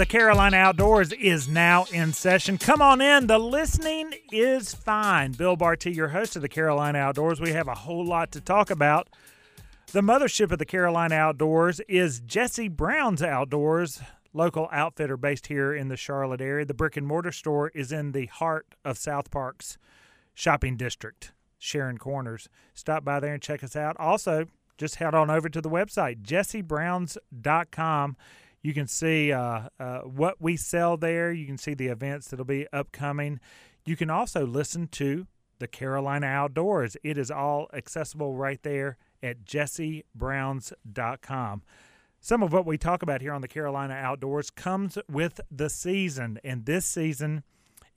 The Carolina Outdoors is now in session. Come on in. The listening is fine. Bill Barty, your host of the Carolina Outdoors. We have a whole lot to talk about. The mothership of the Carolina Outdoors is Jesse Brown's Outdoors, local outfitter based here in the Charlotte area. The brick and mortar store is in the heart of South Park's shopping district, Sharon Corners. Stop by there and check us out. Also, just head on over to the website, jessebrowns.com. You can see uh, uh, what we sell there. You can see the events that'll be upcoming. You can also listen to the Carolina Outdoors. It is all accessible right there at jessebrowns.com. Some of what we talk about here on the Carolina Outdoors comes with the season, and this season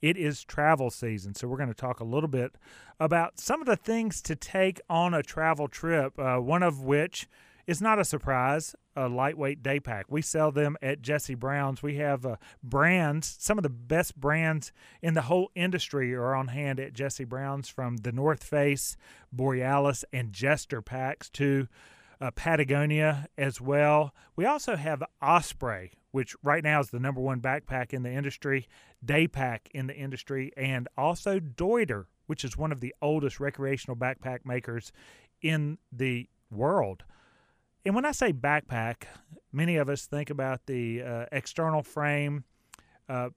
it is travel season. So we're going to talk a little bit about some of the things to take on a travel trip, uh, one of which is not a surprise a lightweight day pack. We sell them at Jesse Brown's. We have uh, brands, some of the best brands in the whole industry are on hand at Jesse Brown's from the North Face, Borealis, and Jester packs to uh, Patagonia as well. We also have Osprey, which right now is the number one backpack in the industry, day pack in the industry, and also Deuter, which is one of the oldest recreational backpack makers in the world. And when I say backpack, many of us think about the uh, external frame uh,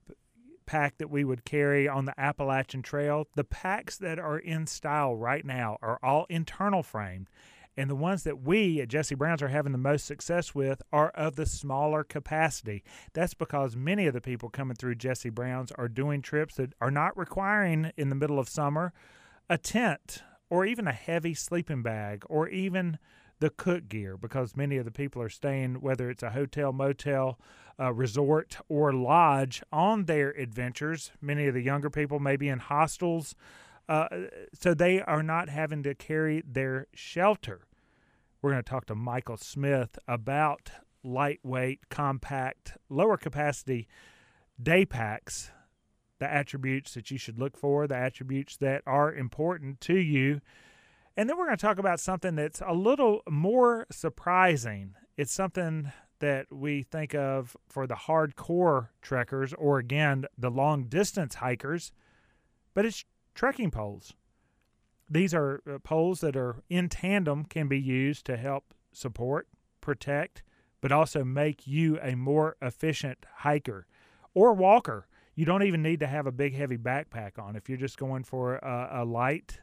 pack that we would carry on the Appalachian Trail. The packs that are in style right now are all internal frame. And the ones that we at Jesse Brown's are having the most success with are of the smaller capacity. That's because many of the people coming through Jesse Brown's are doing trips that are not requiring, in the middle of summer, a tent or even a heavy sleeping bag or even the cook gear because many of the people are staying, whether it's a hotel, motel, uh, resort, or lodge, on their adventures. Many of the younger people may be in hostels, uh, so they are not having to carry their shelter. We're going to talk to Michael Smith about lightweight, compact, lower capacity day packs, the attributes that you should look for, the attributes that are important to you and then we're going to talk about something that's a little more surprising. It's something that we think of for the hardcore trekkers or, again, the long distance hikers, but it's trekking poles. These are uh, poles that are in tandem, can be used to help support, protect, but also make you a more efficient hiker or walker. You don't even need to have a big, heavy backpack on. If you're just going for a, a light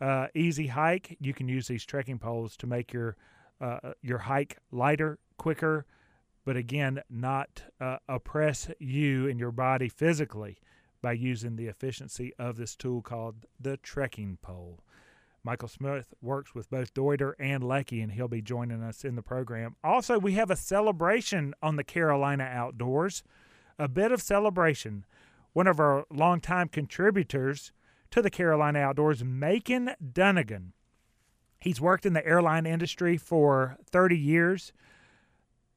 uh, easy hike, you can use these trekking poles to make your uh, your hike lighter, quicker, but again, not uh, oppress you and your body physically by using the efficiency of this tool called the trekking pole. Michael Smith works with both Deuter and Leki, and he'll be joining us in the program. Also, we have a celebration on the Carolina Outdoors, a bit of celebration. One of our longtime contributors to the Carolina Outdoors, Macon Dunnigan. He's worked in the airline industry for 30 years.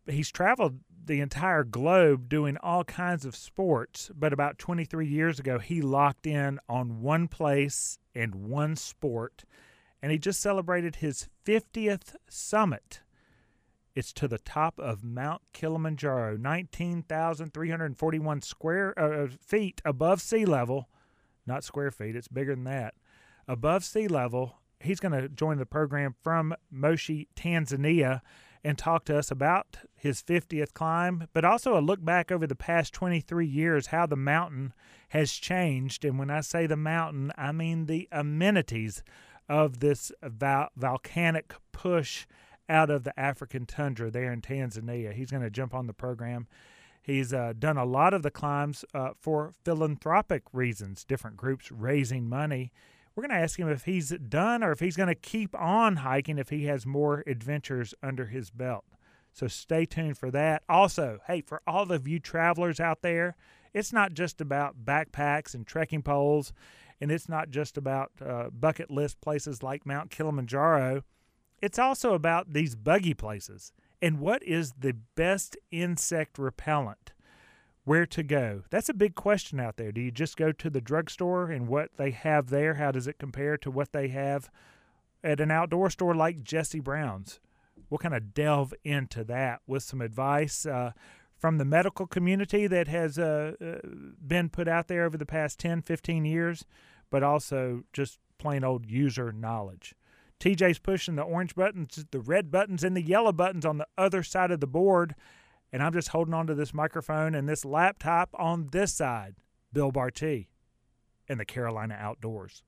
He's traveled the entire globe doing all kinds of sports, but about 23 years ago, he locked in on one place and one sport, and he just celebrated his 50th summit. It's to the top of Mount Kilimanjaro, 19,341 square uh, feet above sea level not square feet, it's bigger than that. Above sea level, he's going to join the program from Moshi, Tanzania, and talk to us about his 50th climb, but also a look back over the past 23 years, how the mountain has changed. And when I say the mountain, I mean the amenities of this vol- volcanic push out of the African tundra there in Tanzania. He's going to jump on the program He's uh, done a lot of the climbs uh, for philanthropic reasons, different groups raising money. We're going to ask him if he's done or if he's going to keep on hiking if he has more adventures under his belt. So stay tuned for that. Also, hey, for all of you travelers out there, it's not just about backpacks and trekking poles, and it's not just about uh, bucket list places like Mount Kilimanjaro. It's also about these buggy places. And what is the best insect repellent? Where to go? That's a big question out there. Do you just go to the drugstore and what they have there? How does it compare to what they have at an outdoor store like Jesse Brown's? We'll kind of delve into that with some advice uh, from the medical community that has uh, uh, been put out there over the past 10, 15 years, but also just plain old user knowledge. TJ's pushing the orange buttons, the red buttons, and the yellow buttons on the other side of the board. And I'm just holding on to this microphone and this laptop on this side. Bill Barty and the Carolina Outdoors.